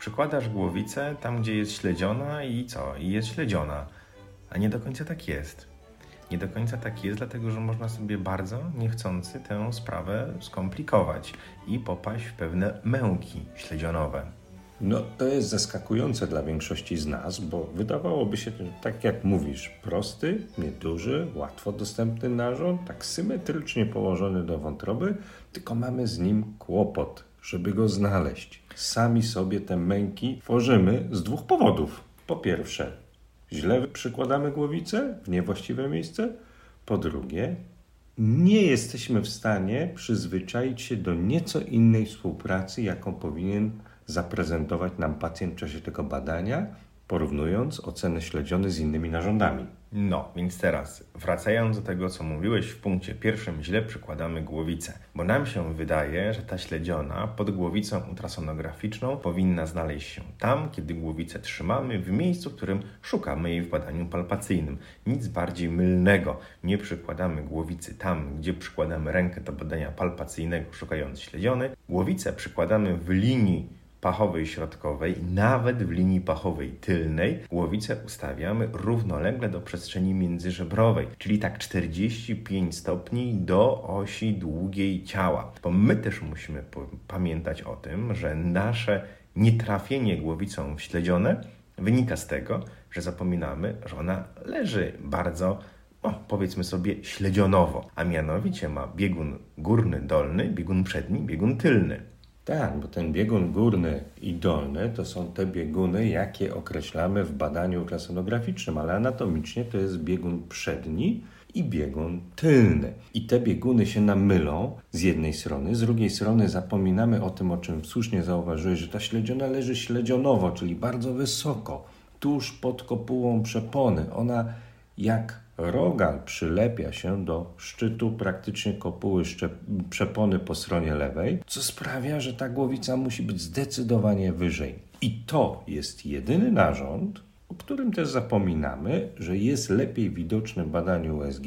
Przykładasz głowicę tam, gdzie jest śledziona i co? I jest śledziona. A nie do końca tak jest. Nie do końca tak jest, dlatego że można sobie bardzo niechcący tę sprawę skomplikować i popaść w pewne męki śledzionowe. No to jest zaskakujące dla większości z nas, bo wydawałoby się, tak jak mówisz, prosty, nieduży, łatwo dostępny narząd, tak symetrycznie położony do wątroby, tylko mamy z nim kłopot, żeby go znaleźć. Sami sobie te męki tworzymy z dwóch powodów. Po pierwsze, źle przykładamy głowicę w niewłaściwe miejsce. Po drugie, nie jesteśmy w stanie przyzwyczaić się do nieco innej współpracy, jaką powinien zaprezentować nam pacjent w czasie tego badania, porównując ocenę śledziony z innymi narządami. No, więc teraz, wracając do tego, co mówiłeś w punkcie pierwszym, źle przykładamy głowicę, bo nam się wydaje, że ta śledziona pod głowicą ultrasonograficzną powinna znaleźć się tam, kiedy głowicę trzymamy, w miejscu, w którym szukamy jej w badaniu palpacyjnym. Nic bardziej mylnego. Nie przykładamy głowicy tam, gdzie przykładamy rękę do badania palpacyjnego, szukając śledziony. Głowicę przykładamy w linii pachowej środkowej, nawet w linii pachowej tylnej, głowicę ustawiamy równolegle do przestrzeni międzyżebrowej, czyli tak 45 stopni do osi długiej ciała. Bo my też musimy pamiętać o tym, że nasze nietrafienie głowicą w śledzione wynika z tego, że zapominamy, że ona leży bardzo powiedzmy sobie śledzionowo, a mianowicie ma biegun górny, dolny, biegun przedni, biegun tylny. Tak, bo ten biegun górny i dolny to są te bieguny, jakie określamy w badaniu ultrasonograficznym, ale anatomicznie to jest biegun przedni i biegun tylny. I te bieguny się nam mylą z jednej strony, z drugiej strony zapominamy o tym, o czym słusznie zauważyłeś, że ta śledziona leży śledzionowo, czyli bardzo wysoko, tuż pod kopułą przepony. Ona jak rogal przylepia się do szczytu praktycznie kopuły przepony po stronie lewej, co sprawia, że ta głowica musi być zdecydowanie wyżej. I to jest jedyny narząd, o którym też zapominamy, że jest lepiej widoczny w badaniu USG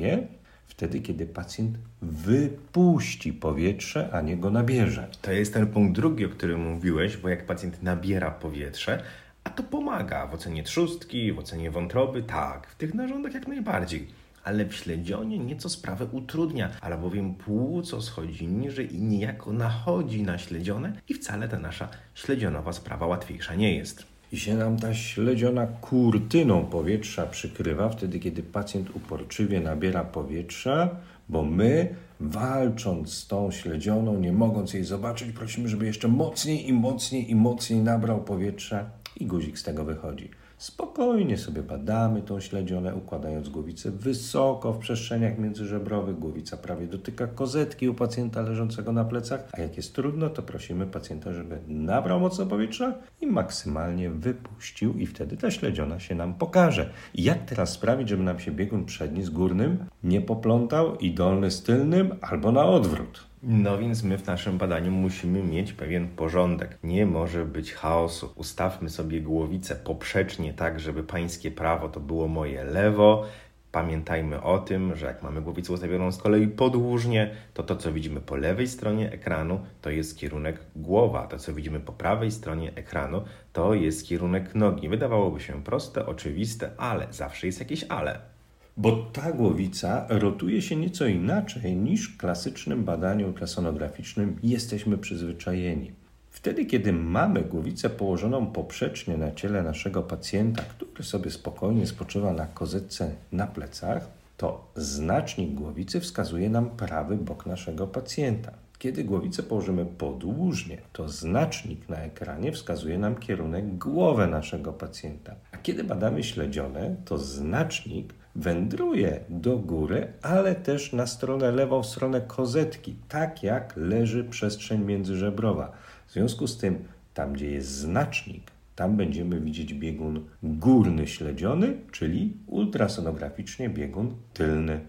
wtedy, kiedy pacjent wypuści powietrze, a nie go nabierze. To jest ten punkt drugi, o którym mówiłeś, bo jak pacjent nabiera powietrze, a to pomaga w ocenie trzustki, w ocenie wątroby, tak, w tych narządach jak najbardziej. Ale w śledzionie nieco sprawę utrudnia, albowiem płuco schodzi niżej i niejako nachodzi na śledzione i wcale ta nasza śledzionowa sprawa łatwiejsza nie jest. I się nam ta śledziona kurtyną powietrza przykrywa wtedy, kiedy pacjent uporczywie nabiera powietrza, bo my walcząc z tą śledzioną, nie mogąc jej zobaczyć, prosimy, żeby jeszcze mocniej i mocniej i mocniej nabrał powietrza i guzik z tego wychodzi. Spokojnie sobie badamy tą śledzionę, układając głowicę wysoko w przestrzeniach międzyżebrowych. Głowica prawie dotyka kozetki u pacjenta leżącego na plecach, a jak jest trudno, to prosimy pacjenta, żeby nabrał mocno powietrza i maksymalnie wypuścił i wtedy ta śledziona się nam pokaże. I jak teraz sprawić, żeby nam się biegun przedni z górnym nie poplątał i dolny z tylnym albo na odwrót? No więc my w naszym badaniu musimy mieć pewien porządek. Nie może być chaosu. Ustawmy sobie głowicę poprzecznie tak, żeby pańskie prawo to było moje lewo. Pamiętajmy o tym, że jak mamy głowicę ustawioną z kolei podłużnie, to to, co widzimy po lewej stronie ekranu, to jest kierunek głowa. To, co widzimy po prawej stronie ekranu, to jest kierunek nogi. Wydawałoby się proste, oczywiste, ale zawsze jest jakieś ale bo ta głowica rotuje się nieco inaczej niż klasycznym badaniu ultrasonograficznym jesteśmy przyzwyczajeni. Wtedy, kiedy mamy głowicę położoną poprzecznie na ciele naszego pacjenta, który sobie spokojnie spoczywa na kozetce na plecach, to znacznik głowicy wskazuje nam prawy bok naszego pacjenta. Kiedy głowicę położymy podłużnie, to znacznik na ekranie wskazuje nam kierunek głowy naszego pacjenta. A kiedy badamy śledzione, to znacznik wędruje do góry, ale też na stronę lewą, w stronę kozetki, tak jak leży przestrzeń międzyżebrowa. W związku z tym, tam gdzie jest znacznik, Tam będziemy widzieć biegun górny śledziony, czyli ultrasonograficznie biegun tylny.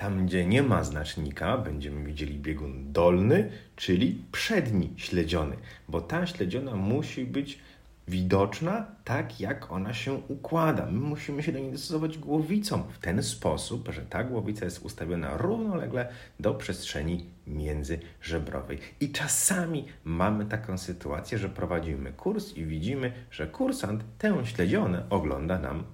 Tam, gdzie nie ma znacznika, będziemy widzieli biegun dolny, czyli przedni śledziony, bo ta śledziona musi być widoczna tak, jak ona się układa. My musimy się do niej dostosować głowicą w ten sposób, że ta głowica jest ustawiona równolegle do przestrzeni międzyżebrowej. I czasami mamy taką sytuację, że prowadzimy kurs i widzimy, że kursant tę śledzionę ogląda nam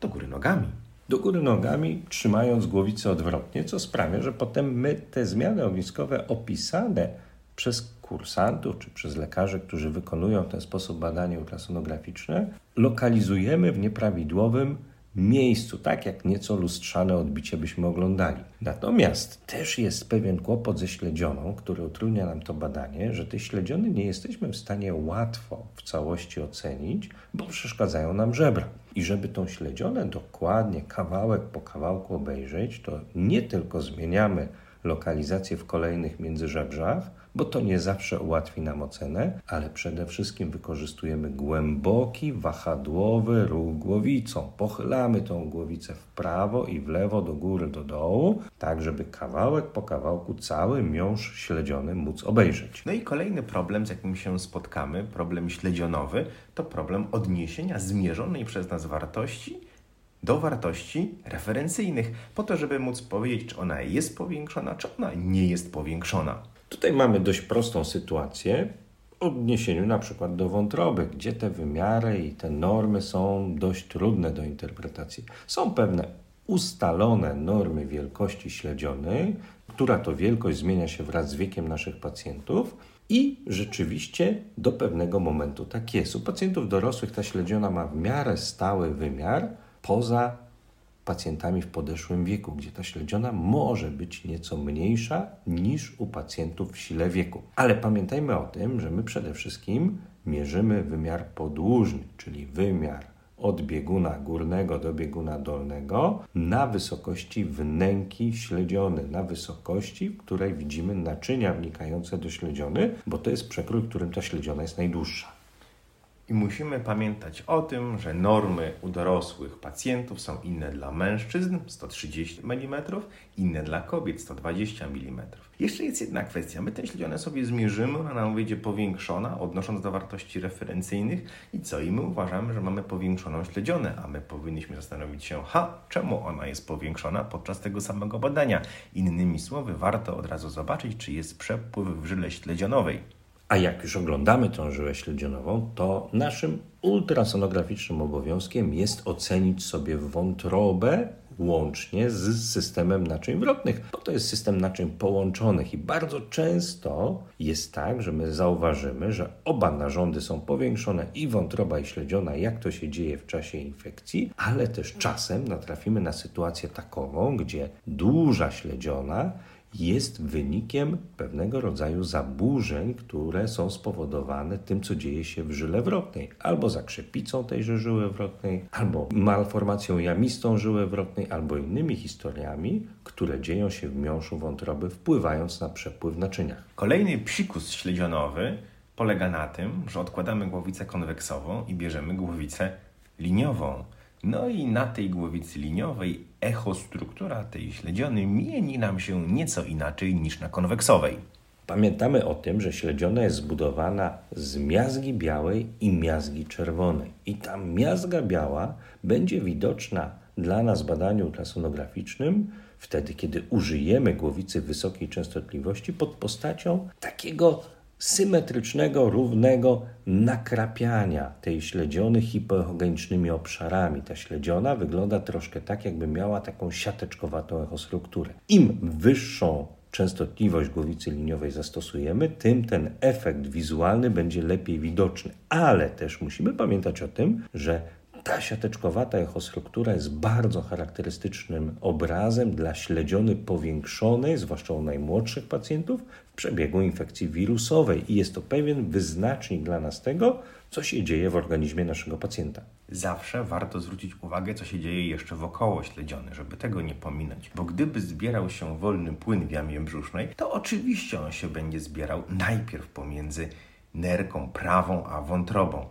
do góry nogami do góry nogami, trzymając głowicę odwrotnie, co sprawia, że potem my te zmiany ogniskowe opisane przez kursantów czy przez lekarzy, którzy wykonują w ten sposób badanie ultrasonograficzne, lokalizujemy w nieprawidłowym miejscu, tak jak nieco lustrzane odbicie byśmy oglądali. Natomiast też jest pewien kłopot ze śledzioną, który utrudnia nam to badanie, że te śledziony nie jesteśmy w stanie łatwo w całości ocenić, bo przeszkadzają nam żebra. I żeby tą śledzionę dokładnie, kawałek po kawałku obejrzeć, to nie tylko zmieniamy lokalizację w kolejnych międzyżebrzach, bo to nie zawsze ułatwi nam ocenę, ale przede wszystkim wykorzystujemy głęboki, wahadłowy ruch głowicą. Pochylamy tą głowicę w prawo i w lewo, do góry, do dołu, tak żeby kawałek po kawałku cały miąższ śledziony móc obejrzeć. No i kolejny problem, z jakim się spotkamy, problem śledzionowy, to problem odniesienia zmierzonej przez nas wartości do wartości referencyjnych, po to, żeby móc powiedzieć, czy ona jest powiększona, czy ona nie jest powiększona. Tutaj mamy dość prostą sytuację w odniesieniu na przykład do wątroby, gdzie te wymiary i te normy są dość trudne do interpretacji. Są pewne ustalone normy wielkości śledzionej, która to wielkość zmienia się wraz z wiekiem naszych pacjentów. I rzeczywiście do pewnego momentu tak jest. U pacjentów dorosłych ta śledziona ma w miarę stały wymiar, poza pacjentami w podeszłym wieku, gdzie ta śledziona może być nieco mniejsza niż u pacjentów w sile wieku. Ale pamiętajmy o tym, że my przede wszystkim mierzymy wymiar podłużny, czyli wymiar od bieguna górnego do bieguna dolnego na wysokości wnęki śledziony, na wysokości, w której widzimy naczynia wnikające do śledziony, bo to jest przekrój, w którym ta śledziona jest najdłuższa. I musimy pamiętać o tym, że normy u dorosłych pacjentów są inne dla mężczyzn 130 mm, inne dla kobiet 120 mm. Jeszcze jest jedna kwestia. My te śledzione sobie zmierzymy, ona nam wyjdzie powiększona, odnosząc do wartości referencyjnych i co? I my uważamy, że mamy powiększoną śledzionę, a my powinniśmy zastanowić się, ha, czemu ona jest powiększona podczas tego samego badania. Innymi słowy, warto od razu zobaczyć, czy jest przepływ w żyle śledzionowej. A jak już oglądamy tą żyłę śledzionową, to naszym ultrasonograficznym obowiązkiem jest ocenić sobie wątrobę łącznie z systemem naczyń wrotnych, bo to jest system naczyń połączonych i bardzo często jest tak, że my zauważymy, że oba narządy są powiększone i wątroba i śledziona, jak to się dzieje w czasie infekcji, ale też czasem natrafimy na sytuację takową, gdzie duża śledziona jest wynikiem pewnego rodzaju zaburzeń, które są spowodowane tym, co dzieje się w żyle wrotnej, albo zakrzepicą tejże żyły wrotnej, albo malformacją jamistą żyły wrotnej, albo innymi historiami, które dzieją się w miąższu wątroby, wpływając na przepływ w naczyniach. Kolejny psikus śledzionowy polega na tym, że odkładamy głowicę konweksową i bierzemy głowicę liniową. No i na tej głowicy liniowej echostruktura tej śledziony mieni nam się nieco inaczej niż na konweksowej. Pamiętamy o tym, że śledziona jest zbudowana z miazgi białej i miazgi czerwonej. I ta miazga biała będzie widoczna dla nas w badaniu ultrasonograficznym wtedy, kiedy użyjemy głowicy wysokiej częstotliwości pod postacią takiego symetrycznego, równego nakrapiania tej śledziony hipoechogenicznymi obszarami. Ta śledziona wygląda troszkę tak, jakby miała taką siateczkowatą echostrukturę. Im wyższą częstotliwość głowicy liniowej zastosujemy, tym ten efekt wizualny będzie lepiej widoczny. Ale też musimy pamiętać o tym, że ta siateczkowata echostruktura jest bardzo charakterystycznym obrazem dla śledziony powiększonej, zwłaszcza u najmłodszych pacjentów, w przebiegu infekcji wirusowej i jest to pewien wyznacznik dla nas tego, co się dzieje w organizmie naszego pacjenta. Zawsze warto zwrócić uwagę, co się dzieje jeszcze wokoło śledziony, żeby tego nie pominąć. Bo gdyby zbierał się wolny płyn w jamie brzusznej, to oczywiście on się będzie zbierał najpierw pomiędzy nerką prawą a wątrobą,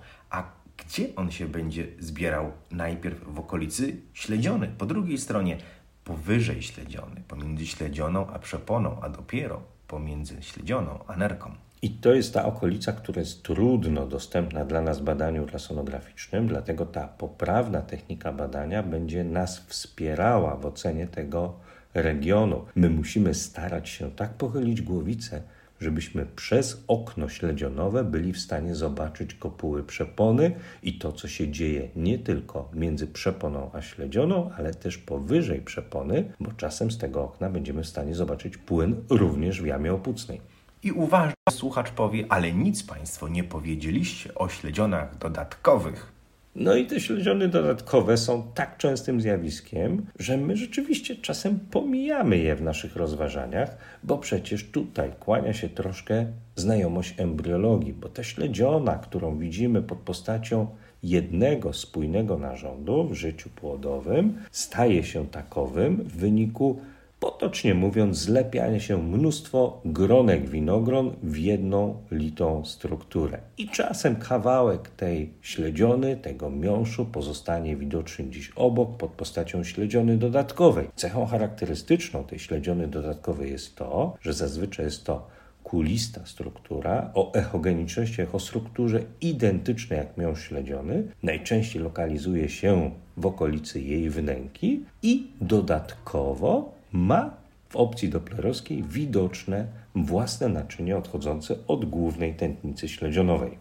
Gdzie on się będzie zbierał? Najpierw w okolicy śledziony, po drugiej stronie powyżej śledziony, pomiędzy śledzioną a przeponą, a dopiero pomiędzy śledzioną a nerką. I to jest ta okolica, która jest trudno dostępna dla nas w badaniu ultrasonograficznym, dlatego ta poprawna technika badania będzie nas wspierała w ocenie tego regionu. My musimy starać się tak pochylić głowicę, żebyśmy przez okno śledzionowe byli w stanie zobaczyć kopuły przepony i to, co się dzieje nie tylko między przeponą a śledzioną, ale też powyżej przepony, bo czasem z tego okna będziemy w stanie zobaczyć płyn również w jamie opucnej. I uważnie słuchacz powie, ale nic Państwo nie powiedzieliście o śledzionach dodatkowych. No i te śledziony dodatkowe są tak częstym zjawiskiem, że my rzeczywiście czasem pomijamy je w naszych rozważaniach, bo przecież tutaj kłania się troszkę znajomość embriologii, bo ta śledziona, którą widzimy pod postacią jednego spójnego narządu w życiu płodowym, staje się takowym w wyniku potocznie mówiąc, zlepianie się mnóstwo gronek winogron w jedną litą strukturę. I czasem kawałek tej śledziony, tego miąższu pozostanie widoczny gdzieś obok pod postacią śledziony dodatkowej. Cechą charakterystyczną tej śledziony dodatkowej jest to, że zazwyczaj jest to kulista struktura o echogeniczności, echostrukturze identycznej jak miąższ śledziony. Najczęściej lokalizuje się w okolicy jej wnęki i dodatkowo ma w opcji doplerowskiej widoczne własne naczynie odchodzące od głównej tętnicy śledzionowej.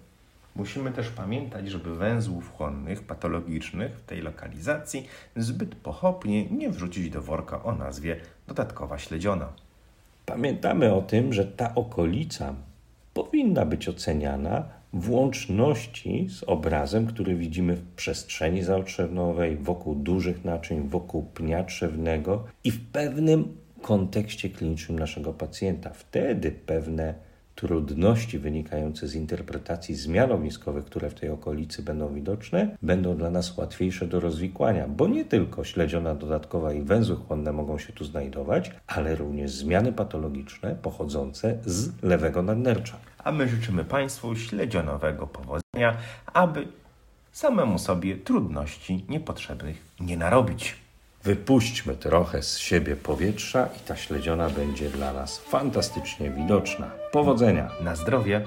Musimy też pamiętać, żeby węzłów chłonnych patologicznych w tej lokalizacji zbyt pochopnie nie wrzucić do worka o nazwie dodatkowa śledziona. Pamiętamy o tym, że ta okolica powinna być oceniana w łączności z obrazem, który widzimy w przestrzeni zaotrzewnowej, wokół dużych naczyń, wokół pnia trzewnego i w pewnym kontekście klinicznym naszego pacjenta. Wtedy pewne trudności wynikające z interpretacji zmian ogniskowych, które w tej okolicy będą widoczne, będą dla nas łatwiejsze do rozwikłania, bo nie tylko śledziona dodatkowa i węzły chłonne mogą się tu znajdować, ale również zmiany patologiczne pochodzące z lewego nadnercza. A my życzymy Państwu śledzionowego powodzenia, aby samemu sobie trudności niepotrzebnych nie narobić. Wypuśćmy trochę z siebie powietrza i ta śledziona będzie dla nas fantastycznie widoczna. Powodzenia! Na zdrowie!